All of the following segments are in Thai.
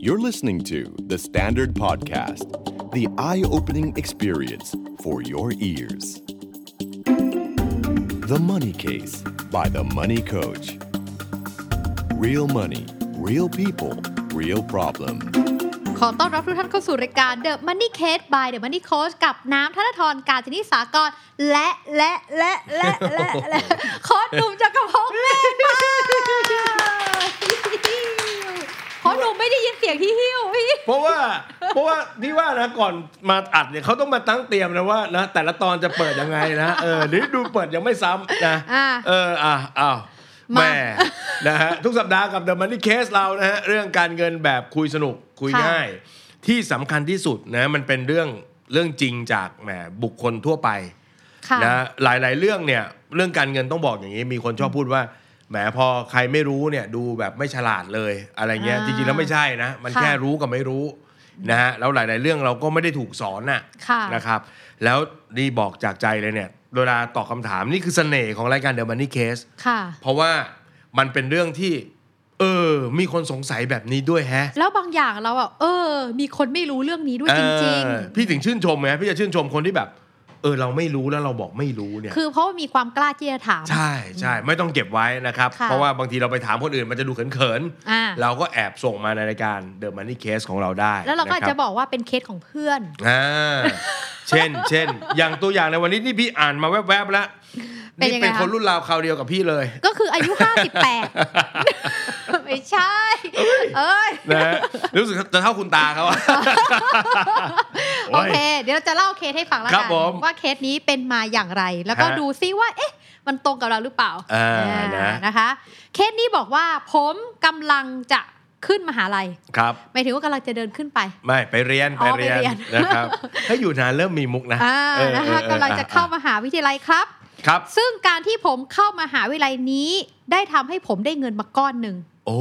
You're listening to The Standard Podcast, the eye opening experience for your ears. The Money Case by The Money Coach. Real money, real people, real problem. ขอต้อนรับทุกท่านเข้าสู่รายการ The Money Case by The Money Coach กับน้ำธนทรการจนิสากร และและและและและและโค้ชหนุ่มจักรพงศ์เล่นมา โค้ชหนุ่มไม่ได้ยินเสียงที่หิ้วพี่ เพราะว่าเพราะว่าพี่ว่านะก่อนมาอัดเนี่ยเขาต้องมาตั้งเตรียมนะว่านะแต่ละตอนจะเปิดยังไงนะเออหรือดูเปิดยังไม่ซ้ำนะอ่าเอออะอ้าวมาแม่นะฮะทุกสัปดาห์กับ The Money Case เรานะฮะเรื่องการเงินแบบคุยสนุกคุยค่ะง่าย ที่สำคัญที่สุดนะมันเป็นเรื่องเรื่องจริงจากแหมบุคคลทั่วไปค่ะนะหลายๆเรื่องเนี่ยเรื่องการเงินต้องบอกอย่างนี้ มีคนชอบพูดว่า แหมพอใครไม่รู้เนี่ยดูแบบไม่ฉลาดเลยอะไรเงี้ยอ่าจริงๆแล้วไม่ใช่นะ มันค่ะแค่รู้กับไม่รู้นะฮะแล้วหลาย ๆ เรื่องเราก็ไม่ได้ถูกสอนน่ะค่ะนะครับ แล้วนี่บอกจากใจเลยเนี่ยเวลาตอบคำถามนี่คือเสน่ห์ของรายการ The Money Case ค่ะเพราะว่ามันเป็นเรื่องที่ เออ มีคนสงสัยแบบนี้ด้วยแฮะ แล้วบางอย่างเราอะเออ มีคนไม่รู้เรื่องนี้ด้วยจริงเออพี่ถึงชื่นชมไงพี่จะชื่นชมคนที่แบบ เออเราไม่รู้แล้วเราบอกไม่รู้เนี่ยๆคือเพราะว่ามีความกล้าที่จะถาม ใช่ใช่ไม่ต้องเก็บไว้นะครับค่ะเพราะว่าบางทีเราไปถามคนอื่นมันจะดูเขินอ่าๆเราก็แอบส่งมาในรายการ The Money Case ของเราได้ แล้วเราก็อาจนคจะบบอกว่าเป็นเคสของเพื่อนอ่าเช่นเช่นอย่างตัวอย่างในวันนี้นี่พี่อ่านมาแวบๆแล้ว เป็นนี่ยังไงเป็นคะคนรุ่นราวคราวเดียวกับพี่เลย ก็คืออายุ58ไม่ใช่ เอ้ยนะฮะรู้สึกจะเท่าคุณตาเขาอะโอเค เดี๋ยวเราจะเล่าเคสให้ฟังแล้วครักับนผมว่าเคสนี้เป็นมาอย่างไร แล้วก็ฮะดูซิว่า เอ๊ะ มันตรงกับเราหรือเปล่าอ่าอ่านะนะคะ เคสนี้บอกว่าผมกำลังจะขึ้นมหาลัยครับหมายถึงว่ากำลังจะเดินขึ้นไป ไม่ไปเรียนอ๋ไปอเรียนไปเรียนนะครับถ้าอยู่นานเริ่มมีมุกนะอ่าเออนะคะเออเออกำลังจะเข้ามหาวิทยาลัยครับ ครับ ซึ่งการที่ผมเข้ามหาวิทยาลัยนี้ ได้ทำให้ผมได้เงินมาก้อนหนึ่ง โอ้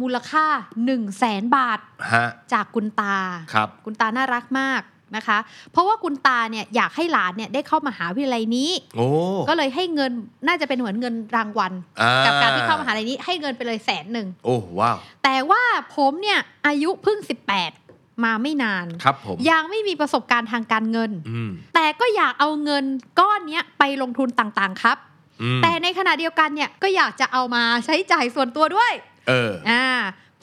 มูลค่า1นึ่งแสนบาท ฮะ จากคุณตาครับ คุณตาน่ารักมากนะคะ เพราะว่าคุณตาเนี่ยอยากให้หลานเนี่ยได้เข้ามหาวิทยาลัยนี้ โอ้ก็เลยให้เงินน่าจะเป็นเหมือนเงินรางวัล อ่กับการที่เข้ามหาลัยนี้ให้เงินไปเลยแสนหนึ่ง โอ้ว้าว แต่ว่าผมเนี่ยอายุเพิ่ง 18 มาไม่นานครับผมยังไม่มีประสบการณ์ทางการเงินอืมแต่ก็อยากเอาเงินก้อนเนี้ยไปลงทุนต่างๆครับอืมแต่ในขณะเดียวกันเนี่ยก็อยากจะเอามาใช้จ่ายส่วนตัวด้วย เอออ่า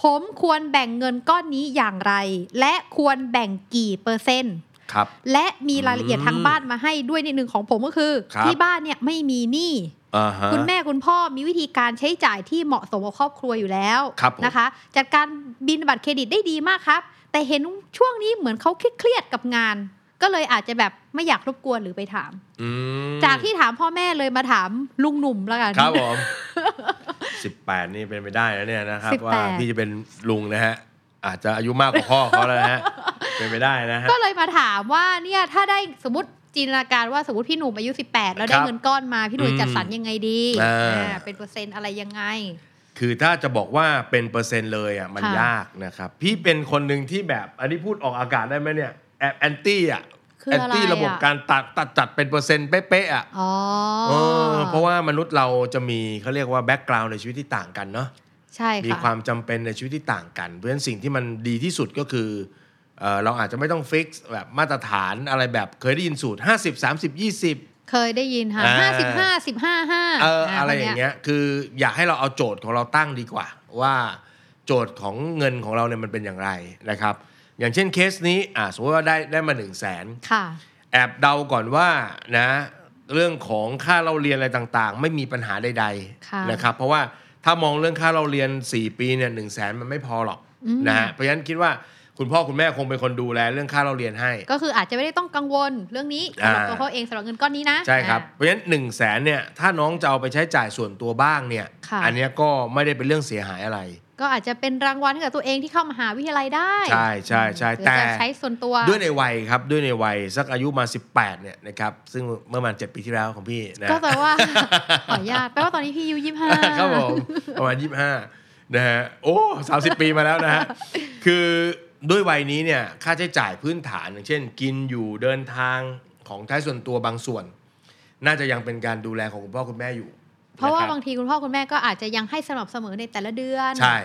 ผมควรแบ่งเงินก้อนนี้อย่างไร และควรแบ่งกี่เปอร์เซ็นต์ครับและมีรายละเอียดอืมทางบ้านมาให้ด้วยนิดนึงของผมก็คือครับที่บ้านเนี่ยไม่มีหนี้อ่าฮะ คุณแม่คุณพ่อมีวิธีการใช้จ่ายที่เหมาะสมกับครอบครัวอยู่แล้วครับผมนะคะ จัดการบินบัตรเครดิตได้ดีมากครับ แต่เห็นช่วงนี้เหมือนเขาเครียดๆกับงาน ก็เลยอาจจะแบบไม่อยากรบกวนหรือไปถามอืมจากที่ถามพ่อแม่เลยมาถามลุงหนุ่มแล้วกันครับผมสิบแปดนี่เป็นไปได้นะเนี่ยนะครับ18ว่าพี่จะเป็นลุงนะฮะอาจจะอายุมากกว่าพ่อเขาแล้วนะฮะเป็นไปได้นะฮะก็เลยมาถามว่าเนี่ยถ้าได้สมมติ จินตนาการว่าสมมติพี่หนุ่มอายุ 18 แล้วได้ครับเงินก้อนมาพี่หนุ่ยอืมจัดสรรยังไงดีอ่าอ่าเป็นเปอร์เซ็นต์อะไรยังไง คือถ้าจะบอกว่าเป็นเปอร์เซ็นต์เลยอะมันค่ะยากนะครับ พี่เป็นคนหนึ่งที่แบบอันนี้พูดออกอากาศได้ไหมเนี่ยแอบแอนตี้อะคือแอนอะไรตี้ระบบอะการตัดตัดจัดเป็นเปอร์เซ็นต์เป๊ะๆอะอ๋อเออเพราะว่ามนุษย์เราจะมีเขาเรียกว่า background ในชีวิตที่ต่างกันเนาะใช่มีค่ะความจำเป็นในชีวิตที่ต่างกัน เพราะฉะนั้นสิ่งที่มันดีที่สุดก็คือ เอ่อเราอาจจะไม่ต้อง fix แบบมาตรฐานอะไรแบบเคยได้ยินสูตร 50 30 20 เคยได้ยินค่ะอ่าห้าสิบห้าสิบห้าห้าเอออะไรอย่างเงี้ยคืออยากให้เราเอาโจทย์ของเราตั้งดีกว่า ว่าโจทย์ของเงินของเราเนี่ยมันเป็นอย่างไรนะครับ อย่างเช่นเคสนี้อ่าสมมติว่าได้ได้มา1 0 0 0 0แสนค่ะแอบเดาก่อนว่านะเรื่องของค่าเราเรียนอะไรต่างๆ ไม่มีปัญหาใดค่ะๆนะครับ เพราะว่าถ้ามองเรื่องค่าเราเรียน 4 ปีเนี่ยหนึ่งแสนมันไม่พอหรอกอืมนะฮะเพราะฉะนั้นคิดว่า คุณพ่อคุณแม่คงเป็นคนดูแลเรื่องค่าเราเรียนให้ ก็คืออาจจะไม่ได้ต้องกังวลเรื่องนี้สำหรับอ่าตัวเขาเองสำหรับเงินก้อนนี้นะ ใช่ครับอ่าเพราะฉะนั้นหนึ่งแสนเนี่ยถ้าน้องจะเอาไปใช้จ่ายส่วนตัวบ้างเนี่ยค่ะอันเนี้ยก็ไม่ได้เป็นเรื่องเสียหายอะไร ก็อาจจะเป็นรางวัลให้กับตัวเองที่เข้ามหาวิทยาลัยได้ ใช่ใช่ใช่หรือแต่จะใช้ส่วนตัวด้วยในวัยครับด้วยในวัยสักอายุมา 18เนี่ยนะครับซึ่งเมื่อประมาณ7ปีที่แล้วของพี่นะก็แปลว่าขออนุญาตแปลว่าตอนนี้พี่อายุยี่ห้าครับผมประมาณ25นะฮะโอ้สาปีมาแล้วนะฮะคือ ด้วยวัยนี้เนี่ยค่าใช้จ่ายพื้นฐานอย่างเช่น กินอยู่เดินทางของใช้ส่วนตัวบางส่วน น่าจะยังเป็นการดูแลของคุณพ่อคุณแม่อยู่ เพราะว่าคบบางทีคุณพ่อคุณแม่ก็อาจจะยังให้สม่ำเสมอในแต่ละเดือน ใช่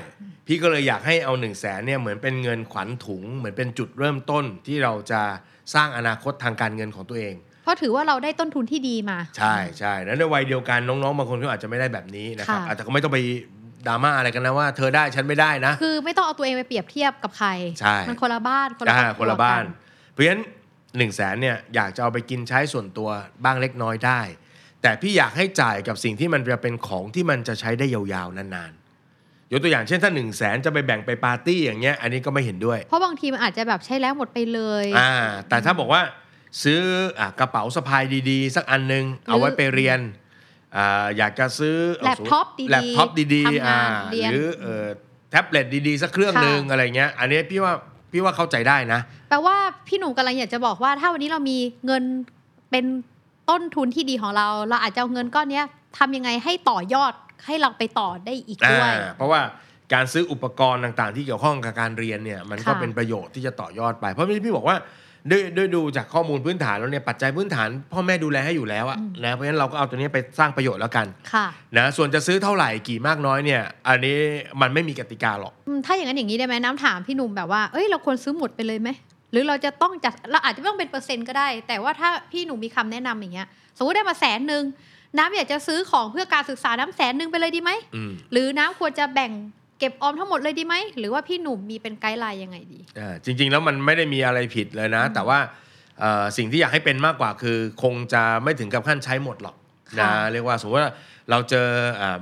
พี่ก็เลยอยากให้เอา1นึ่งแสนเนี่ยเหมือนเป็นเงินขวัญถุง เหมือนเป็นจุดเริ่มต้นที่เราจะสร้างอนาคตทางการเงินของตัวเอง เพราะถือว่าเราได้ต้นทุนที่ดีมา ใช่ใช่แล้วในวัยเดียวกันน้องๆบางคนก็อาจจะไม่ได้แบบนี้นะครับค่ะอาจจะก็ไม่ต้องไป ดราม่าอะไรกันนะว่าเธอได้ฉันไม่ได้นะ คือไม่ต้องเอาตัวเองไปเปรียบเทียบกับใครใช่มันคนละบ้านคนละอ่าครอบรัวคนละบ้านกัเพราะฉะนั้นหนึ่งแสนเนี่ยอยากจะเอาไปกินใช้ส่วนตัวบ้างเล็กน้อยได้ แต่พี่อยากให้จ่ายกับสิ่งที่มันจะเป็นของที่มันจะใช้ได้ยาวๆนานๆยกตัวอย่างเช่นถ้าหนึ่งแสนจะไปแบ่งไปปาร์ตี้อย่างเงี้ยอันนี้ก็ไม่เห็นด้วย เพราะบางทีมันอาจจะแบบใช้แล้วหมดไปเลยอ่าแต่ถ้าบอกว่าซื้ออะกระเป๋าสะพายดีๆ สักอันหนึ่ง เอาไว้ไปเรียน อ่าอยากจะซื้อแล็ปท็อปดีๆแล็ปท็อปดีๆทำๆงาอ่านเรียนหรือเอ่อแท็บเล็ตดีๆ สักเครื่องหนึ่งค่ะอะไรเงี้ย อันนี้พี่ว่าพี่ว่าเข้าใจได้นะ แปลว่าพี่หนุ่มกำลังอยากจะบอกว่า ถ้าวันนี้เรามีเงินเป็นต้นทุนที่ดีของเรา เราอาจจะเอาเงินก้อนเนี้ยทำยังไงให้ต่อยอดให้เราไปต่อได้อีกด้วยอ่าเพราะว่าการซื้ออุปกรณ์ต่างๆ ที่เกี่ยวข้องกับการเรียนเนี่ยมันก็ค่ะเป็นประโยชน์ที่จะต่อยอดไป เพราะพี่พี่บอกว่า ด้วยด้วยดูจากข้อมูลพื้นฐานแล้วเนี่ยปัจจัยพื้นฐาน พ่อแม่ดูแลให้อยู่แล้วอะนะเพราะฉะนั้นเราก็เอาตัวนี้ไปสร้างประโยชน์แล้วกันค่ะนะส่วนจะซื้อเท่าไหร่กี่มากน้อยเนี่ย อันนี้มันไม่มีกติกาหรอกอืมถ้าอย่างนั้นอย่างนี้ได้ไหมน้ำถามพี่หนุ่มแบบว่าเอ้ยเราควรซื้อหมดไปเลยไหมหรือเราจะต้องจัดเราอาจจะไม่ต้องเป็นเปอร์เซ็นต์ก็ได้ แต่ว่าถ้าพี่หนุ่มมีคำแนะนำอย่างเงี้ยสมมติได้มาแสนหนึ่งน้ำอยากจะซื้อของเพื่อการศึกษาน้ำแสนหนึ่งไปเลยดีไหมอืมหรือน้ำควรจะแบ่ง เก็บออมทั้งหมดเลยดีไหม หรือว่าพี่หนุ่มมีเป็นไกด์ไลน์ยังไงดีอ่าจริง ๆ แล้วมันไม่ได้มีอะไรผิดเลยนะ แต่ว่าเอ่อสิ่งที่อยากให้เป็นมากกว่าคือ คงจะไม่ถึงกับขั้นใช้หมดหรอกค่ะนะเรียกว่าสมมติว่าเราเจออ่า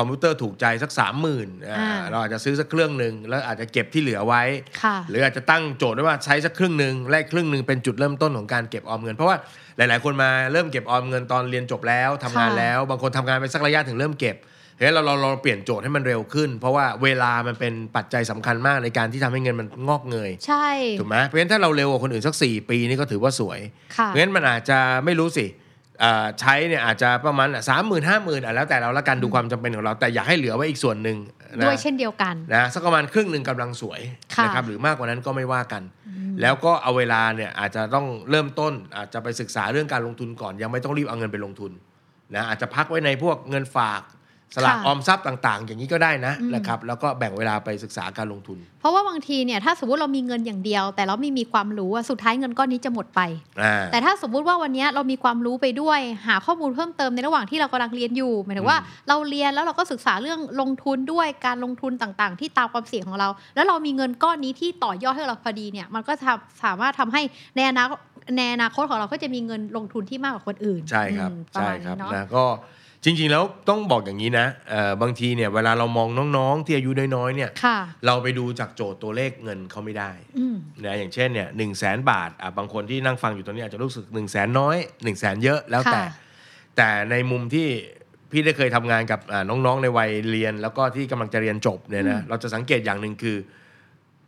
คอมพิวเตอร์ถูกใจสักสามหมื่นอ่าเราอาจจะซื้อสักเครื่องหนึ่งแล้วอาจจะเก็บที่เหลือไว้ค่ะหรืออาจจะตั้งโจทย์ไว้ว่าใช้สักครึ่งหนึ่งและอีกครึ่งหนึ่งเป็นจุดเริ่มต้นของการเก็บออมเงิน เพราะว่าหลาย ๆ คนมาเริ่มเก็บออมเงินตอนเรียนจบแล้วทำงานค่ะแล้ว บางคนทำงานไปสักระยะถึงเริ่มเก็บ เฮ้ยเราเราเราเปลี่ยนโจทย์ให้มันเร็วขึ้น เพราะว่าเวลามันเป็นปัจจัยสำคัญมากในการที่ทำให้เงินมันงอกเงย ใช่ถูกไหมเพราะฉะนั้นถ้าเราเร็วกว่าคนอื่นสัก 4 ปีนี่ก็ถือว่าสวยค่ะเพราะฉะนั้นมันอาจจะไม่รู้สิอ่าใช้เนี่ยอาจจะประมาณสามหมื่นห้าหมื่นอะแล้วแต่เราละกันดูความจำเป็นของเราแต่อยากให้เหลือไว้อีกส่วนหนึ่งนะด้วยเช่นเดียวกันนะสักประมาณครึ่งหนึ่งกำลังสวยค่ะนะครับหรือมากกว่านั้นก็ไม่ว่ากัน แล้วก็เอาเวลาเนี่ยอาจจะต้องเริ่มต้นอาจจะไปศึกษาเรื่องการลงทุนก่อน ยังไม่ต้องรีบเอาเงินไปลงทุนนะอาจจะพักไว้ในพวกเงินฝาก สลากค่ะออมทรัพย์ต่าง ๆ อย่างนี้ก็ได้นะอืมนะครับแล้วก็แบ่งเวลาไปศึกษาการลงทุน เพราะว่าบางทีเนี่ยถ้าสมมติเรามีเงินอย่างเดียว แต่เราไม่มีความรู้อะสุดท้ายเงินก้อนนี้จะหมดไปอ่าแต่ถ้าสมมุติว่าวันเนี้ยเรามีความรู้ไปด้วย หาข้อมูลเพิ่มเติมในระหว่างที่เรากำลังเรียนอยู่หมายถึงว่าอืมเราเรียนแล้วเราก็ศึกษาเรื่องลงทุนด้วยการลงทุนต่างๆ ที่ตามความเสี่ยงของเรา แล้วเรามีเงินก้อนนี้ที่ต่อยอดให้เราพอดีเนี่ยมันก็ทำสามารถทำให้ในอนาคตในอนาคตของเราก็จะมีเงินลงทุนที่มากกว่าคนอื่นใช่ครับอืมประใช่มาณครับนี้เนาะนะก็ จริงๆแล้วต้องบอกอย่างนี้นะเอ่อบางทีเนี่ยเวลาเรามองน้องๆ ที่อายุน้อยๆเนี่ยค่ะเราไปดูจากโจทย์ตัวเลขเงินเขาไม่ได้อืมนะอย่างเช่นเนี่ยหนึ่งแสนบาทอะบางคนที่นั่งฟังอยู่ตอนนี้อาจจะรู้สึก1นึ่งแสนน้อย1นึ่งแสนเยอะแล้วแต่ค่ะแต่ในมุมที่พี่ได้เคยทำงานกับอ่าน้องๆในวัยเรียน แล้วก็ที่กำลังจะเรียนจบเนี่ยนะเราจะสังเกตอย่างหนึ่งคือ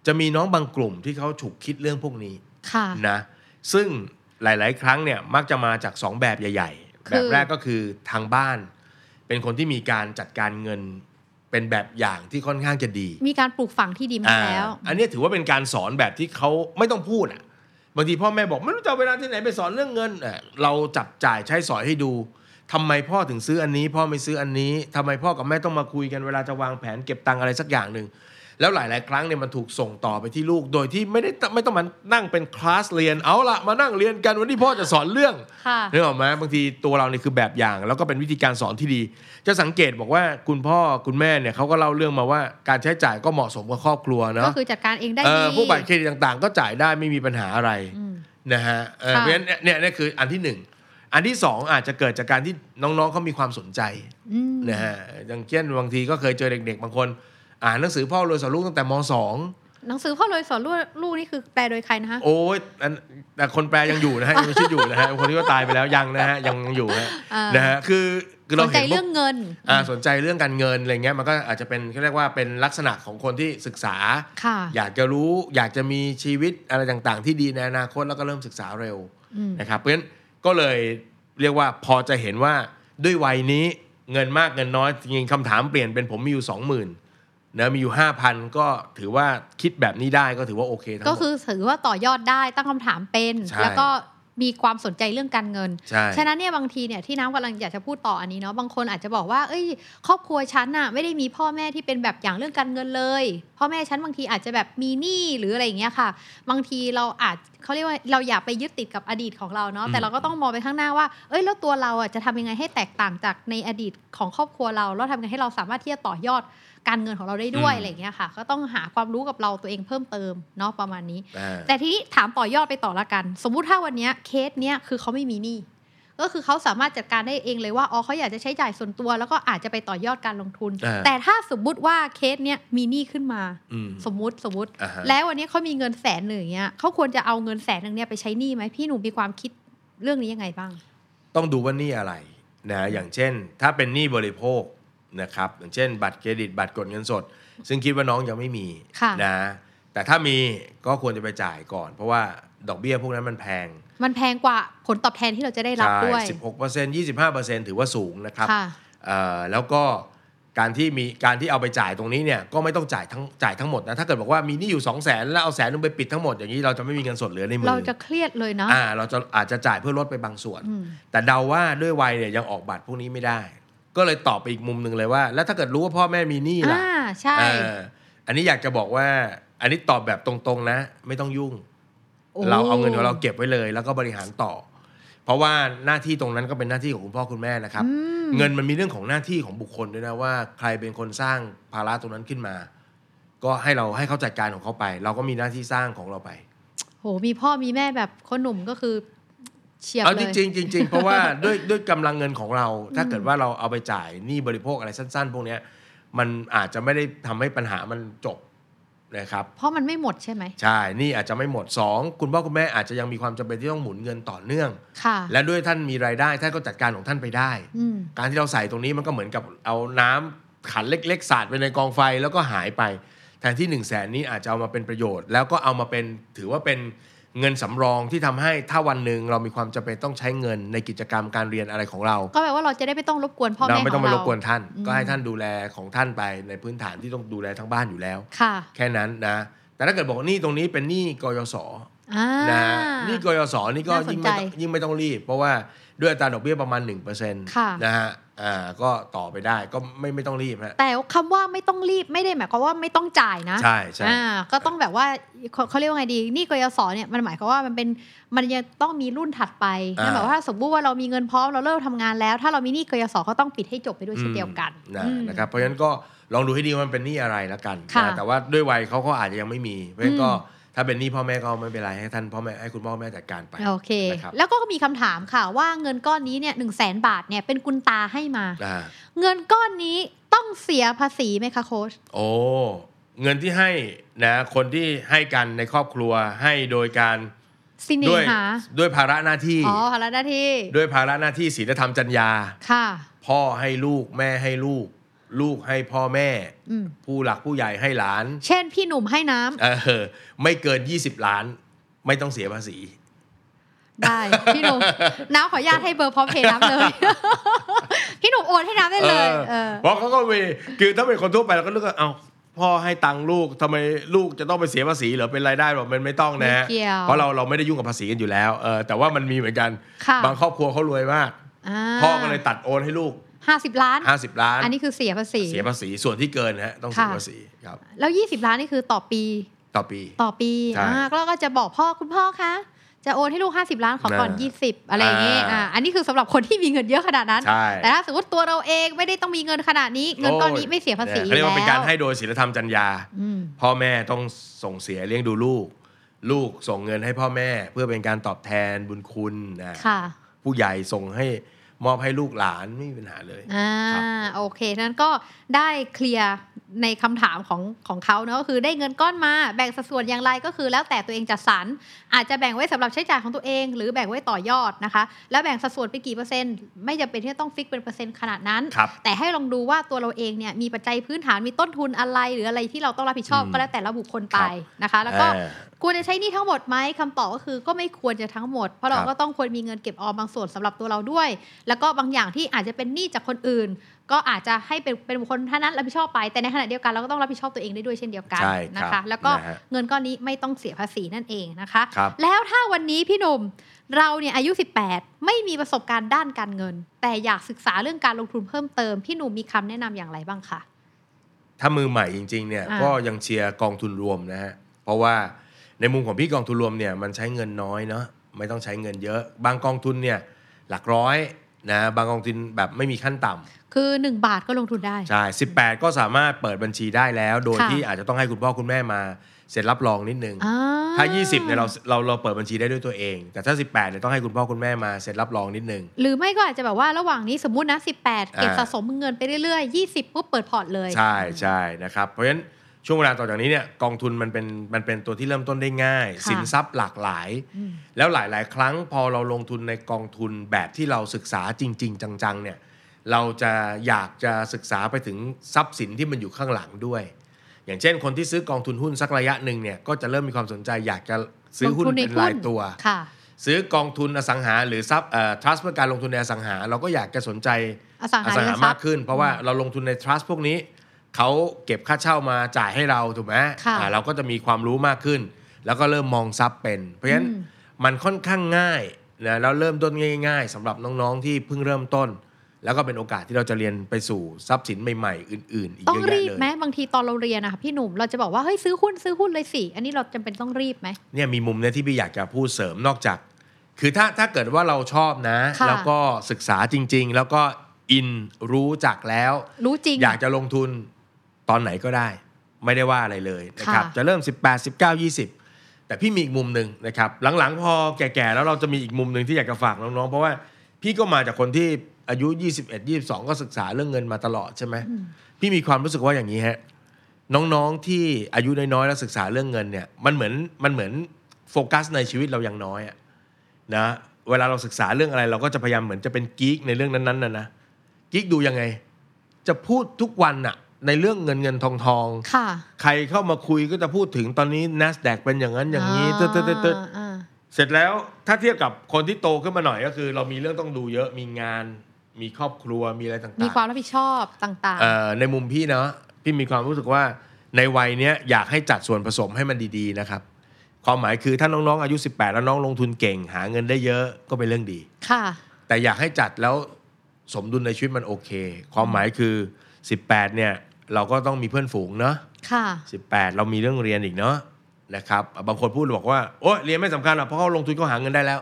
จะมีน้องบางกลุ่มที่เขาฉุกคิดเรื่องพวกนี้ค่ะนะซึ่งหลาย ๆ ครั้งเนี่ยมักจะมาจาก 2 แบบใหญ่ๆคือ แบบแรกก็คือทางบ้าน เป็นคนที่มีการจัดการเงินเป็นแบบอย่างที่ค่อนข้างจะดี มีการปลูกฝังที่ดีมาอ่าแล้ว อันนี้ถือว่าเป็นการสอนแบบที่เขาไม่ต้องพูดอะบางทีพ่อแม่บอกไม่รู้จะเอาเวลาที่ไหนไปสอนเรื่องเงินอะเราจับจ่ายใช้สอยให้ดูทำไมพ่อถึงซื้ออันนี้ พ่อไม่ซื้ออันนี้ทำไมพ่อกับแม่ต้องมาคุยกันเวลาจะวางแผนเก็บตังค์อะไรสักอย่างหนึ่ง แล้วหลาย ๆ ครั้งเนี่ยมันถูกส่งต่อไปที่ลูก โดยที่ไม่ได้ไม่ต้องมานั่งเป็นคลาสเรียนเอาละมานั่งเรียนกันวันนี้พ่อจะสอนเรื่องค่ะนึกออกไหมบางทีตัวเราเนี่ยคือแบบอย่าง แล้วก็เป็นวิธีการสอนที่ดี จะสังเกตบอกว่าคุณพ่อคุณแม่เนี่ยเขาก็เล่าเรื่องมาว่าการใช้จ่ายก็เหมาะสมกับครอบครัวเนาะก็คือจัดการเองได้เอดีอพวกบัตรเครดิตต่าง ๆ ก็จ่ายได้ไม่มีปัญหาอะไรอืมนะฮะเออค่ะเพราะฉะนั้นเนี่ยเนี่ยเนี่ยคืออันที่หนึ่งอันที่สองอาจจะเกิดจากการที่น้องๆเขามีความสนใจอืมนะฮะอย่างเช่นบางทีก็เคยเจอเด็ก ๆ บางคน อ่านหนังสือพ่อรวยสอนลูกตั้งแต่มสองหนังสือพ่อเลยสอนลูกลูกนี่คือแปลโดยใครนะคะโอ้ยอันแต่คนแปลยังอยู่นะฮะยังมีชีวิตอยู่นะฮะคนที่ก็ตายไปแล้วยังนะฮะยังยังอยู่ฮะอ่านนะฮะคือคือสเรานใจเห็นเรื่องเงินอ่าสนใจเรื่องการเงินอะไรเงี้ยมันก็อาจจะเป็นเขาเรียกว่าเป็นลักษณะของคนที่ศึกษาค่ะอยากจะรู้อยากจะมีชีวิตอะไรต่างๆ ที่ดีในอนาคตแล้วก็เริ่มศึกษาเร็วอืมนะครับเพราะฉะนั้นก็เลยเรียกว่าพอจะเห็นว่าด้วยวัยนี้เงินมากเงินน้อยจริงๆคำถามเปลี่ยนเป็นผมมีอยู่สองหมื่น นะมีอยู่ห้าพันก็ถือว่าคิดแบบนี้ได้ก็ถือว่าโอเคทั้งหก็มดคือถือว่าต่อยอดได้ตั้งคำถามเป็นใช่แล้วก็มีความสนใจเรื่องการเงินใช่ฉะนั้นเนี่ยบางทีเนี่ยที่น้ำกำลังอยากจะพูดต่ออันนี้เนาะบางคนอาจจะบอกว่า เอ้ย ครอบครัวฉันน่ะไม่ได้มีพ่อแม่ที่เป็นแบบอย่างเรื่องการเงินเลย พ่อแม่ฉันบางทีอาจจะแบบมีหนี้หรืออะไรอย่างเงี้ยค่ะ บางทีเราอาจเขาเรียกว่าเราอย่าไปยึดติดกับอดีตของเราเนาะแต่เราก็ต้องมองไปข้างหน้าว่า เอ้ยแล้วตัวเราอะจะทำยังไงให้แตกต่างจากในอดีตของครอบครัวเราแล้วทำยังไงให้เราสามารถที่จะต่อยอด การเงินของเราได้ด้วยอืมอะไรอย่างเงี้ยค่ะ ก็ต้องหาความรู้กับเราตัวเองเพิ่มเติมเนาะประมาณนี้อ่าแต่ทีนี้ถามต่อยอดไปต่อละกัน สมมุติถ้าวันเนี้ยเคสเนี้ยคือเขาไม่มีหนี้ก็คือเขาสามารถจัดการได้เองเลยว่าอ๋อเขาอยากจะใช้จ่ายส่วนตัว แล้วก็อาจจะไปต่อยอดการลงทุนอ่าแต่ถ้าสมมุติว่าเคสเนี้ยมีหนี้ขึ้นมาอืมสมมุติสมมุติอ่าฮะแล้ววันนี้เขามีเงินแสนหนึ่งอย่างเงี้ยเขาควรจะเอาเงินแสนหนึ่งเนี่ยไปใช้หนี้ไหมพี่หนูมีความคิดเรื่องนี้ยังไงบ้าง ต้องดูว่าหนี่อะไรนะอย่างเช่น ถ้าเป็นหนี้บริโภค นะครับอย่างเช่น บัตรเครดิตบัตรกดเงินสด ซึ่งคิดว่าน้องยังไม่มีค่ะนะแต่ถ้ามีก็ควรจะไปจ่ายก่อน เพราะว่าดอกเบี้ยพวกนั้นมันแพง มันแพงกว่าผลตอบแทนที่เราจะได้รับด้วยสิบหกเปอร์เซ็นต์ยี่สิบห้าเปอร์เซ็นต์ถือว่าสูงนะครับค่ะเอ่อแล้วก็การที่มีการที่เอาไปจ่ายตรงนี้เนี่ยก็ไม่ต้องจ่ายทั้งจ่ายทั้งหมดนะถ้าเกิดบอกว่ามีหนี้อยู่2 0 0แสนแล้วเอาแสนนึงไปปิดทั้งหมดอย่างนี้เราจะไม่มีเงินสดเหลือในมือเราจะเครียดเลยเนาะอ่าเราจะอาจจะจ่ายเพื่อลดไปบางส่วนอืมแต่เดาว่าด้วยวัยเนี่ยยังออกบัตรพวกนี้ไม่ได้ ก็เลยตอบไปอีกมุมหนึ่งเลยว่า แล้วถ้าเกิดรู้ว่าพ่อแม่มีหนี้ล่ะอ่าใช่เอออันนี้อยากจะบอกว่า อันนี้ตอบแบบตรงๆนะ ไม่ต้องยุ่งโอ้เราเอาเงินของเราเก็บไว้เลย แล้วก็บริหารต่อ เพราะว่าหน้าที่ตรงนั้นก็เป็นหน้าที่ของคุณพ่อคุณแม่นะครับอืมเงินมันมีเรื่องของหน้าที่ของบุคคลด้วยนะว่า ใครเป็นคนสร้างภาระตรงนั้นขึ้นมา ก็ให้เราให้เขาจัดการของเขาไป เราก็มีหน้าที่สร้างของเราไป โหมีพ่อมีแม่แบบคนหนุ่มก็คือ เฉียบเอาเลจยริงๆจริงๆเพราะว่าด้วยด้วยกำลังเงินของเรา ถ้าเกิดว่าเราเอาไปจ่ายหนี้บริโภคอะไรสั้น ๆ พวกเนี้ยมันอาจจะไม่ได้ทำให้ปัญหามันจบนะครับเพราะมันไม่หมดใช่ไหมใช่หนี่อาจจะไม่หมดสองคุณพ่อคุณแม่อาจจะยังมีความจำเป็นที่ต้องหมุนเงินต่อเนื่องค่ะ และด้วยท่านมีรายได้ท่านก็จัดการของท่านไปได้อืมการที่เราใส่ตรงนี้มันก็เหมือนกับเอาน้ำขันเล็กๆสาดไปในกองไฟแล้วก็หายไปแทนที่1นึ่งแสนนี้อาจจะเอามาเป็นประโยชน์ แล้วก็เอามาเป็นถือว่าเป็น เงินสำรองที่ทำให้ถ้าวันหนึ่งเรามีความจำเป็นต้องใช้เงินในกิจกรรมการเรียนอะไรของเรา ก็แปลว่าเราจะได้ไม่ต้องรบกวนพ่อเราแม่ไม่ขต้อองงไปเรารบกวนท่านอืมก็ให้ท่านดูแลของท่านไปในพื้นฐานที่ต้องดูแลทั้งบ้านอยู่แล้วค่ะ แค่นั้นนะ แต่ถ้าเกิดบอกว่าหนี่ตรงนี้เป็นหนี้กยศอ่านะหนี่กยศนี่ก็น่าสนยิ่งไม่ต้องใจยิ่งไม่ต้องรีบ เพราะว่า ด้วยอัตราดอกเบี้ยประมาณ1%ค่ะนะฮะอ่าก็ต่อไปได้ก็ไม่ไม่ต้องรีบฮะแต่คำว่าไม่ต้องรีบไม่ได้หมายความว่าไม่ต้องจ่ายนะใช่ใช่อ่าก็ต้องแบบว่าเขาเขาเรียกว่าไงดีหนี่กยศเนี่ยมันหมายความว่ามันเป็นมันยังต้องมีรุ่นถัดไปนั่นหมายความว่าถ้าสมมติว่าเรามีเงินพร้อมเราเริ่มทำงานแล้ว ถ้าเรามีหนี้กยศก็ต้องปิดให้จบไปด้วยเช่นเดียวกันนะอืมนะครับเพราะฉะนั้นก็ลองดูให้ดีว่ามันเป็นหนี้อะไรแล้วกันค่ะนะแต่ว่าด้วยวัยเขาก็อาจจะยังไม่มีเพราะฉะนั้นก็อืม ถ้าเป็นหนี้พ่อแม่ก็ไม่เป็นไรให้ท่านพ่อแม่ให้คุณพ่อแม่จัดการไปโอเคนะครับแล้วก็มีคำถามค่ะว่าเงินก้อนนี้เนี่ยหนึ่งแสนบาทเนี่ยเป็นกุญตาให้มาอ่าเงินก้อนนี้ต้องเสียภาษีไหมคะโค้ชโอ้เงินที่ให้นะคนที่ให้กันในครอบครัวให้โดยการสิเนด้วยหาด้วยภาระหน้าที่อ๋อภาระหน้าที่ ด้วยภาระหน้าที่ศีลธรรมจรรยาค่ะ พ่อให้ลูกแม่ให้ลูก ลูกให้พ่อแม่อืมผู้หลักผู้ใหญ่ให้หลาน เช่นพี่หนุ่มให้น้ำเออไม่เกิน20ล้าน ไม่ต้องเสียภาษี ได้พี่หนุ่มน้ำขออนุญาตให้เบอร์พร้อมเพย์น้ำเลย พี่หนุ่มโอนให้น้ำได้เลยเออเพราะเขาก็มีคือถ้าเป็นคนทั่วไปเราก็นึกว่าเอ้าพ่อให้ตังค์ลูกทำไมลูกจะต้องไปเสียภาษีเหรอเป็นรายได้หรอมันไม่ต้องนะไม่เกี่ยวเพราะเราเราไม่ได้ยุ่งกับภาษีกันอยู่แล้วเออแต่ว่ามันมีเหมือนกันค่ะบางครอบครัวเขารวยมากาพ่อก็เลยตัดโอนให้ลูก ห้าสิบล้าน 50 ล้าน อันนี้คือเสียภาษี เสียภาษีส่วนที่เกินนะฮะต้องเสียค่ะ ภาษีครับ แล้วยี่สิบล้านนี่คือต่อปี ต่อปี ต่อปีใช่อ่าแล้วก็จะบอกพ่อคุณพ่อคะ จะโอนให้ลูกห้าสิบล้านขอก่อน อ่ายี่สิบอะไรอย่างเงี้ยอ่า อ่าอันนี้คือสำหรับคนที่มีเงินเยอะขนาดนั้น ใช่แต่ถ้าสมมติตัวเราเองไม่ได้ต้องมีเงินขนาดนี้ เงินก้อนนี้ไม่เสียภาษีเขาเรียกว่าเป็นการแล้วให้โดยศีลธรรมจรรยา อืม พ่อแม่ต้องส่งเสียเลี้ยงดูลูก ลูกส่งเงินให้พ่อแม่ เพื่อเป็นการตอบแทนบุญคุณนะค่ะ ผู้ใหญ่ส่งให้ มอบให้ลูกหลานไม่มีปัญหาเลยอ่าครับโอเคนั้นก็ได้เคลียร์ ในคำถามของของเขาเนอะก็คือได้เงินก้อนมาแบ่งสัดส่วนอย่างไรก็คือแล้วแต่ตัวเองจัดสรรอาจจะแบ่งไว้สำหรับใช้จ่ายของตัวเอง หรือแบ่งไว้ต่อยอดนะคะ แล้วแบ่งสัดส่วนไปกี่เปอร์เซ็นต์ไม่จำเป็นที่จะต้อง fix เป็นเปอร์เซ็นต์ขนาดนั้นครับแต่ให้ลองดูว่าตัวเราเองเนี่ยมีปัจจัยพื้นฐานมีต้นทุนอะไรหรืออะไรที่เราต้องรับผิดชอบอืมก็แล้วแต่ละบุคคลไปครับนะคะ แล้วก็เออควรจะใช้หนี่ทั้งหมดไหมคำตอบก็คือก็ไม่ควรจะทั้งหมด เพราะเราครับก็ต้องควรมีเงินเก็บออมบางส่วนสำหรับตัวเราด้วย แล้วก็บางอย่างที่อาจจะเป็นหนี้จากคนอื่น ก็อาจจะให้เป็นเป็นบุคคลท่านนั้นรับผิดชอบไปแต่ในขณะเดียวกันเราก็ต้องรับผิดชอบตัวเองได้ด้วยเช่นเดียวกันใช่ครับนะคะ แล้วก็นะฮะเงินก้อนนี้ไม่ต้องเสียภาษีนั่นเองนะคะครับแล้วถ้าวันนี้พี่หนุ่มเราเนี่ยอายุ 18 ไม่มีประสบการณ์ด้านการเงิน แต่อยากศึกษาเรื่องการลงทุนเพิ่มเติมพี่หนุ่มมีคำแนะนำอย่างไรบ้างคะถ้ามือใหม่จริงๆเนี่ยอ่าก็ยังเชียร์กองทุนรวมนะฮะเพราะว่าในมุมของพี่กองทุนรวมเนี่ยมันใช้เงินน้อยเนาะไม่ต้องใช้เงินเยอะ บางกองทุนเนี่ยหลักร้อย นะบางกองทุนแบบไม่มีขั้นต่ำคือ 1 บาทก็ลงทุนได้ ใช่ 18 ก็สามารถเปิดบัญชีได้แล้ว โดยค่ะที่อาจจะต้องให้คุณพ่อคุณแม่มาเซ็นรับรองนิดนึงอ่ถ้า 20เนี่ยเราเราเราเปิดบัญชีได้ด้วยตัวเอง แต่ถ้า 18เนี่ยต้องให้คุณพ่อคุณแม่มาเซ็นรับรองนิดนึง หรือไม่ก็อาจจะแบบว่าระหว่างนี้สมมุตินะ 18 เก็บอ่าสะสมเงินไปเรื่อยๆ 20ปุ๊บเปิดพอร์ตเลย ใช่ใช่นะครับ เพราะฉะนั้น ช่วงเวลาต่อจากนี้เนี่ยกองทุนมันเป็นมันเป็นตัวที่เริ่มต้นได้ง่ายค่ะสินทรัพย์หลากหลายอืมแล้วหลาย ๆ ครั้งพอเราลงทุนในกองทุนแบบที่เราศึกษาจริง ๆ จัง ๆ เนี่ยเราจะอยากจะศึกษาไปถึงทรัพย์สินที่มันอยู่ข้างหลังด้วย อย่างเช่น คนที่ซื้อกองทุนหุ้นสักระยะหนึ่งเนี่ยก็จะเริ่มมีความสนใจอยากจะซื้อหุ้นลงทุเป็นรายตัวค่ะซื้อกองทุนอสังหา หรือทรัพย์เอ่อ trust เพื่อการลงทุนในอสังหา เราก็อยากจะสนใจอสังหาอสังริหามทรัมาพกย์ขึ้น เพราะว่าเราลงทุนใน trust พวกนี้ เขาเก็บค่าเช่ามาจ่ายให้เราถูกไหมค่ะอ่าเราก็จะมีความรู้มากขึ้น แล้วก็เริ่มมองทรัพย์เป็น เพราะฉะนั้นอืมมันค่อนข้างง่ายนะแล้วเริ่มต้นง่าย ๆสำหรับน้องๆที่เพิ่งเริ่มต้น แล้วก็เป็นโอกาสที่เราจะเรียนไปสู่ทรัพย์สินใหม่ๆ อื่นๆ อีกต้องเยอะรีแยะบเลยไหมบางทีตอนเราเรียนนะคะพี่หนุ่มเราจะบอกว่าเฮ้ยซื้อหุ้นซื้อหุ้นเลยสิอันนี้เราจำเป็นต้องรีบไหมเนี่ยมีมุมเนี่ยที่พี่อยากจะพูดเสริมนอกจาก คือถ้าถ้าเกิดว่าเราชอบนะค่ะแล้วก็ศึกษาจริง ๆ แล้วก็อินรู้จักแล้ว รู้จริง อยากจะลงทุน ตอนไหนก็ได้ ไม่ได้ว่าอะไรเลยนะครับค่ะจะเริ่ม 18 19 20 แต่พี่มีอีกมุมหนึ่งนะครับหลังๆ พอแก่ๆแล้วเราจะมีอีกมุมหนึ่งที่อยากจะฝากน้องๆเพราะว่าพี่ก็มาจากคนที่อายุ 21 22 ก็ศึกษาเรื่องเงินมาตลอดใช่ไหมพี่มีความรู้สึกว่าอย่างนี้ฮะน้องๆที่อายุน้อยๆแล้วศึกษาเรื่องเงินเนี่ยมันเหมือนมันเหมือนโฟกัสในชีวิตเรายังน้อยอะนะเวลาเราศึกษาเรื่องอะไร เราก็จะพยายามเหมือนจะเป็นกิ๊กในเรื่องนั้นๆนะนะกิ๊กดูยังไง จะพูดทุกวันอะ ในเรื่องเงินเงินทองทองค่ะใครเข้ามาคุยก็จะพูดถึงตอนนี้ NASDAQ เป็นอย่างนั้นอย่างนี้เติร์ดเติร์ดเติร์ดอ่าเสร็จแล้วถ้าเทียบกับคนที่โตขึ้นมาหน่อยก็คือ เรามีเรื่องต้องดูเยอะมีงาน มีครอบครัวมีอะไรต่างๆ มีความรับผิดชอบต่างเอ่อในมุมพี่เนาะพี่มีความรู้สึกว่าในวัยเนี้ยอยากให้จัดส่วนผสมให้มันดีๆนะครับ ความหมายคือถ้าน้องๆอายุ 18 แล้วน้องลงทุนเก่ง หาเงินได้เยอะก็เป็นเรื่องดีๆค่ะ แต่อยากให้จัดแล้วสมดุลในชีวิตมันโอเค ความหมายคือ 18 เนี่ย เราก็ต้องมีเพื่อนฝูงเนาะค่ะ18เรามีเรื่องเรียนอีกเนาะนะครับบางคนพูดบอกว่าโอ้เรียนไม่สำคัญหรอกเพราะเขาลงทุนเขาหาเงินได้แล้ว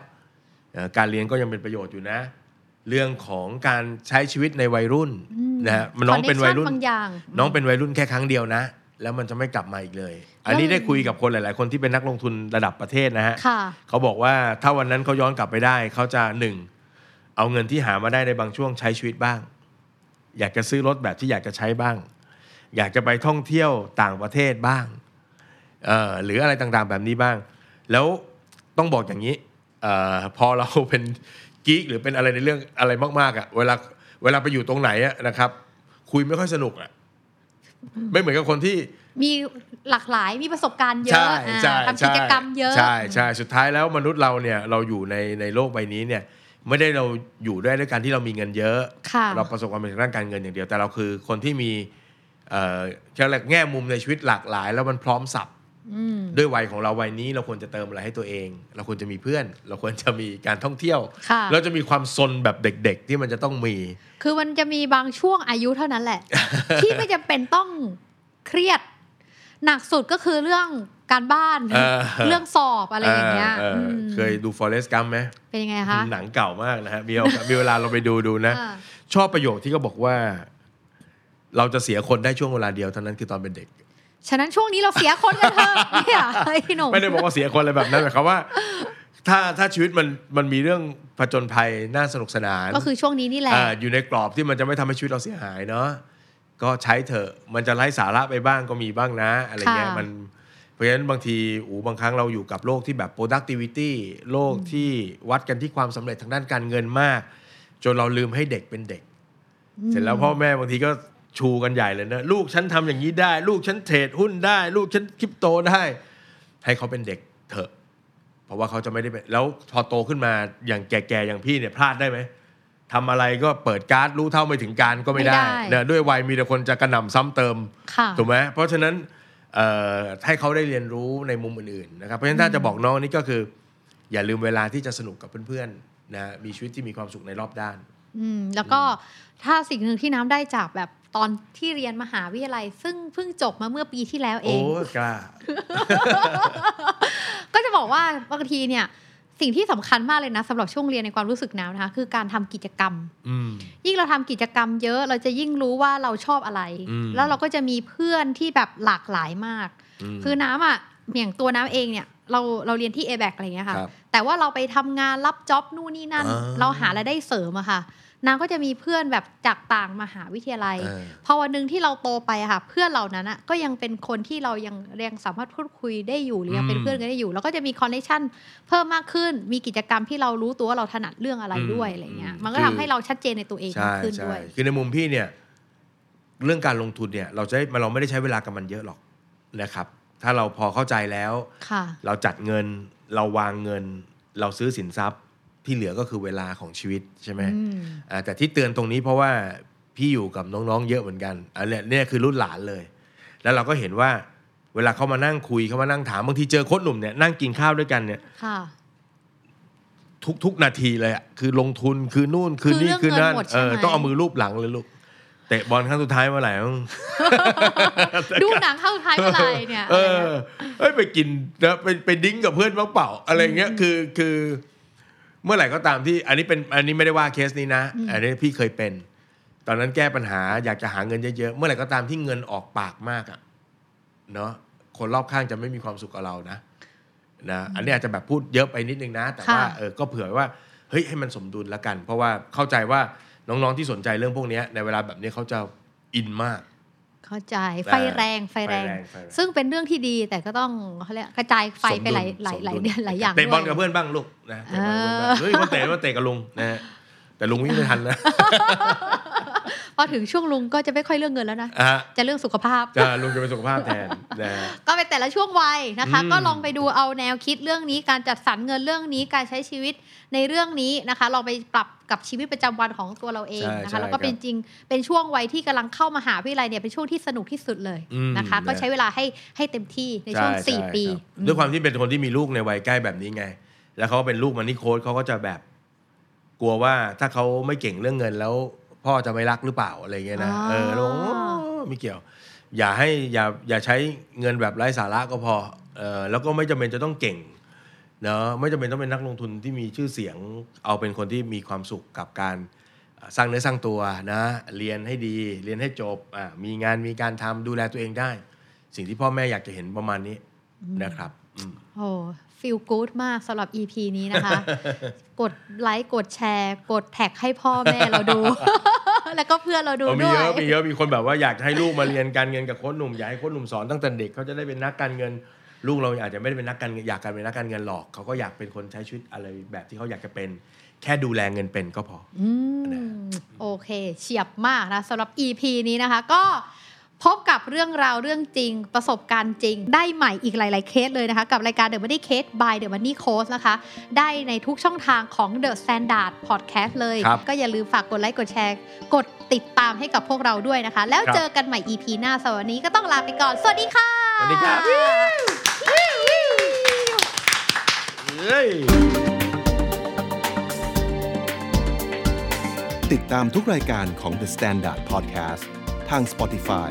เอ่อการเรียนก็ยังเป็นประโยชน์อยู่นะ เรื่องของการใช้ชีวิตในวัยรุ่นอืมนะฮะน้องเป็นวัยรุ่น Connection บางอย่างน้องเป็นวัยรุ่นแค่ครั้งเดียวนะ แล้วมันจะไม่กลับมาอีกเลย อันนี้ได้คุยกับคนหลาย ๆ คนที่เป็นนักลงทุนระดับประเทศนะฮะค่ะเขาบอกว่าถ้าวันนั้นเขาย้อนกลับไปได้เขาจะหนึ่งเอาเงินที่หามาได้ในบางช่วงใช้ชีวิตบ้าง อยากจะซื้อรถแบบที่อยากจะใช้บ้าง อยากจะไปท่องเที่ยวต่างประเทศบ้างเอ่อหรืออะไรต่างๆแบบนี้บ้าง แล้วต้องบอกอย่างนี้เออพอเราเป็นกิ๊กหรือเป็นอะไรในเรื่องอะไรมากๆอะ่ะเวลาเวลาไปอยู่ตรงไหนอะนะครับ คุยไม่ค่อยสนุกอะ่ะไม่เหมือนกับคนที่มีหลากหลายมีประสบการณ์เยอะใช่อ่าใช่ทำกิจกรรมเยอะใช่ใช่สุดท้ายแล้วมนุษย์เราเนี่ยเราอยู่ในในโลกใบนี้เนี่ยไม่ได้เราอยู่ด้วยด้วยการที่เรามีเงินเยอะค่ะเราประสบความสำเร็จทางด้านการเงินอย่างเดียว แต่เราคือคนที่มี เอ่อเรียกอะไรแง่มุมในชีวิตหลากหลาย แล้วมันพร้อมสับอืมด้วยวัยของเราวัยนี้เราควรจะเติมอะไรให้ตัวเอง เราควรจะมีเพื่อน เราควรจะมีการท่องเที่ยวค่ะเราจะมีความซนแบบเด็กๆ ที่มันจะต้องมี คือมันจะมีบางช่วงอายุเท่านั้นแหละ ที่ไม่จำเป็นต้องเครียด หนักสุดก็คือเรื่องการบ้านเออเรื่องสอบอะไรอย่างเงี้ยเออเออมเคยดู Forest Gump ไหมเป็นยังไงคะหนังเก่ามากนะฮะมีโอกาสมีเวลาเราไปดูดูนะอ่าชอบประโยคที่เขาบอกว่า เราจะเสียคนได้ช่วงเวลาเดียวเท่านั้นคือตอนเป็นเด็ก ฉะนั้นช่วงนี้เราเสียคนกันเถอะเนี่ยเฮ้ยพี่หนุ่มไม่ได้บอกว่าเสียคนอะไรแบบนั้นหมายความว่า ถ้าถ้าชีวิตมันมันมีเรื่องผจญภัยน่าสนุกสนาน ก็คือช่วงนี้นี่แหละอ่าอยู่ในกรอบที่มันจะไม่ทำให้ชีวิตเราเสียหายเนาะก็ใช้เถอะมันจะไร้สาระไปบ้างก็มีบ้างนะอะไรเงี้ยค่ะมันเพราะฉะนั้นบางทีอูบางครั้งเราอยู่กับโลกที่แบบ productivity โลกที่วัดกันที่ความสำเร็จทางด้านการเงินมาก จนเราลืมให้เด็กเป็นเด็ก เสร็จแล้วพ่อแม่บางทีก็ ชูกันใหญ่เลยนะลูกฉันทำอย่างนี้ได้ ลูกฉันเทรดหุ้นได้ ลูกฉันคริปโตได้ ให้เขาเป็นเด็กเถอะ เพราะว่าเขาจะไม่ได้เป็นแล้วพอโตขึ้นมาอย่างแก่ๆอย่างพี่เนี่ยพลาดได้ไหมทำอะไรก็เปิดการ์ดรู้เท่าไม่ถึงการก็ไม่ได้ไม่ได้นะด้วยวัยมีแต่คนจะกระหน่ำซ้ำเติมค่ะถูกไหมเพราะฉะนั้นเอ่อให้เขาได้เรียนรู้ในมุมอื่นๆนะครับเพราะฉะนั้นถ้าจะบอกน้องนี่ก็คือ อย่าลืมเวลาที่จะสนุกกับเพื่อนๆนะมีชีวิตที่มีความสุขในรอบด้าน อืมแล้วก็ถ้าสิ่งหนึ่งที่น้ำได้จากแบบตอนที่เรียนมหาวิทยาลัย ซึ่งเพิ่งจบมาเมื่อปีที่แล้วเอโอ้งกล้าก็จะบอกว่าบางทีเนี่ยสิ่งที่สำคัญมากเลยนะสำหรับช่วงเรียนในความรู้สึกน้ำนะคะ คือการทำกิจกรรมอืมยิ่งเราทำกิจกรรมเยอะเราจะยิ่งรู้ว่าเราชอบอะไรอืมแล้วเราก็จะมีเพื่อนที่แบบหลากหลายมากมคือน้ำอะอย่างตัวน้ำเองเนี่ย เราเราเรียนที่ a b a c อะไรอย่างเงี้ยค่ะครับแต่ว่าเราไปทำงานรับจ็อบนู่นนี่นั่นอ่าเราหารายได้เสริมอะค่ะ น้ำก็จะมีเพื่อนแบบจากต่างมหาวิทยาลัยเออพอวันหนึ่งที่เราโตไปอะค่ะ เพื่อนเหล่านั้นอะก็ยังเป็นคนที่เรายังยังสามารถพูดคุยได้อยู่หรือยังเป็นอืมเพื่อนกันได้อยู่ แล้วก็จะมีคอนเนคชั่นเพิ่มมากขึ้น มีกิจกรรมที่เรารู้ตัวว่าเราถนัดเรื่องอะไรอืมด้วยอะไรเงี้ยอืมมันก็คือทำให้เราชัดเจนในตัวเองใช่มากขึ้นใช่ด้วย คือในมุมพี่เนี่ยเรื่องการลงทุนเนี่ยเราจะได้เราไม่ได้ใช้เวลากับมันเยอะหรอกนะครับ ถ้าเราพอเข้าใจแล้วค่ะเราจัดเงินเราวางเงิน เราซื้อสินทรัพย์ ที่เหลือก็คือเวลาของชีวิตใช่ไหมอืมอ่าแต่ที่เตือนตรงนี้เพราะว่าพี่อยู่กับน้องๆ เยอะเหมือนกันอันเนี้ยเนี่ยคือรุ่นหลานเลย แล้วเราก็เห็นว่าเวลาเขามานั่งคุยเขามานั่งถามบางทีเจอโค้ชหนุ่มเนี่ยนั่งกินข้าวด้วยกันเนี่ยค่ะทุกทุกนาทีเลยอะคือลงทุนคือนู่นคือนี่คือคือเรื่องนั่นเงินหมดใช่เออไหมต้องเอามือลูบหลังเลยลูกเตะบอลครั้งสุดท้ายเมื่อไหร่ต้องดูหนังเข้าท้ายอะไรเนี่ยเออเอ้ยไปกินนะไปไปดิ้งกับเพื่อนบ้างเปล่าอะไรเงี้ยคือคือ เมื่อไหร่ก็ตามที่อันนี้เป็นอันนี้ไม่ได้ว่าเคสนี้นะ อันนี้พี่เคยเป็น ตอนนั้นแก้ปัญหาอยากจะหาเงินเยอะๆเมื่อไหร่ก็ตามที่เงินออกปากมากอะเนาะคนรอบข้างจะไม่มีความสุขกับเรานะนะอันนี้อาจจะแบบพูดเยอะไปนิดนึงนะ แต่ว่าค่ะเออก็เผื่อไว้ว่าเฮ้ยให้มันสมดุลละกัน เพราะว่าเข้าใจว่าน้องๆที่สนใจเรื่องพวกเนี้ยในเวลาแบบนี้เขาจะอินมาก เข้าใจไฟแรงไฟแรงไฟแรงไฟแรง ซึ่งเป็นเรื่องที่ดีแต่ก็ต้องเขาเรียกกระจายไฟไปหลายหลายหลายหลายอย่างเตะบอลด้วยกับเพื่อนบ้างลูกนะเตะบอลกับเพื่อนบ้างเออเฮ้ยคนเตะว่าเตะกับลุงนะฮะแต่ลุงวิ่งไม่ทันนะ พอถึงช่วงลุงก็จะไม่ค่อยเรื่องเงินแล้วนะอะจะเรื่องสุขภาพจะลุงจะเป็นสุขภาพแทนนะฮะก็เป็นแต่ละช่วงวัยนะคะอืมก็ลองไปดูเอาแนวคิดเรื่องนี้การจัดสรรเงินเรื่องนี้การใช้ชีวิตในเรื่องนี้นะคะ ลองไปปรับกับชีวิตประจำวันของตัวเราเองนะคะแล้วก็เป็นจริงเป็นช่วงวัยที่กำลังเข้ามหาวิทยาลัยเนี่ยเป็นช่วงที่สนุกที่สุดเลยอืมนะคะ ก็ใช้เวลาให้ให้เต็มที่ในช่วงใช่สี่ใช่ปีครับอืมด้วยความที่เป็นคนที่มีลูกในวัยใกล้แบบนี้ไง แล้วเขาเป็นลูกมันนี่โค้ชเขาก็จะแบบ กลัวว่าถ้าเขาไม่เก่งเรื่องเงินแล้ว พ่อจะไม่รักหรือเปล่าอะไรเงี้ยนะอ๋อเออแล้วบอกโอ้ไม่เกี่ยว อย่าให้อย่าอย่าใช้เงินแบบไร้สาระก็พอเออแล้วก็ไม่จำเป็นจะต้องเก่งเนาะไม่จำเป็นต้องเป็นนักลงทุนที่มีชื่อเสียงเอาเป็นคนที่มีความสุขกับการสร้างเนื้อสร้างตัวนะ เรียนให้ดีเรียนให้จบอะมีงานมีการทำดูแลตัวเองได้ สิ่งที่พ่อแม่อยากจะเห็นประมาณนี้นะครับอืมโอ้ ฟีลกู๊ดมากสำหรับ EP นี้นะคะ กดไลค์กดแชร์ กดแท็กให้พ่อแม่เราดู แล้วก็เพื่อนเราดูเออมีด้วยเยอะมีเยอะมีคนแบบว่าอยากให้ลูกมาเรียนการเงินกับโค้ชหนุ่มอยากให้โค้ชหนุ่มสอนตั้งแต่เด็กเขาจะได้เป็นนักการเงินลูกเราอาจจะไม่ได้เป็นนักการเงินอยากการเป็นนักการเงินหรอก เขาก็อยากเป็นคนใช้ชีวิตอะไรแบบที่เขาอยากจะเป็น แค่ดูแลเงินเป็นก็พออืมโอเค เฉียบมากนะสำหรับ EP นี้นะคะ ก็ พบกับเรื่องราวเรื่องจริง ประสบการณ์จริง ได้ใหม่อีกหลาย ๆ เคสเลยนะคะ กับรายการ The Money Case by The Money Coach นะคะ ได้ในทุกช่องทางของ The Standard Podcast เลยครับก็อย่าลืมฝากกดไลค์กดแชร์ กดติดตามให้กับพวกเราด้วยนะคะ แล้วครับเจอกันใหม่ EP หน้าสำหรับวันนี้ก็ต้องลาไปก่อน สวัสดีค่ะ สวัสดีครับเฮ้ยติดตามทุกรายการของ The Standard Podcast ทาง Spotify,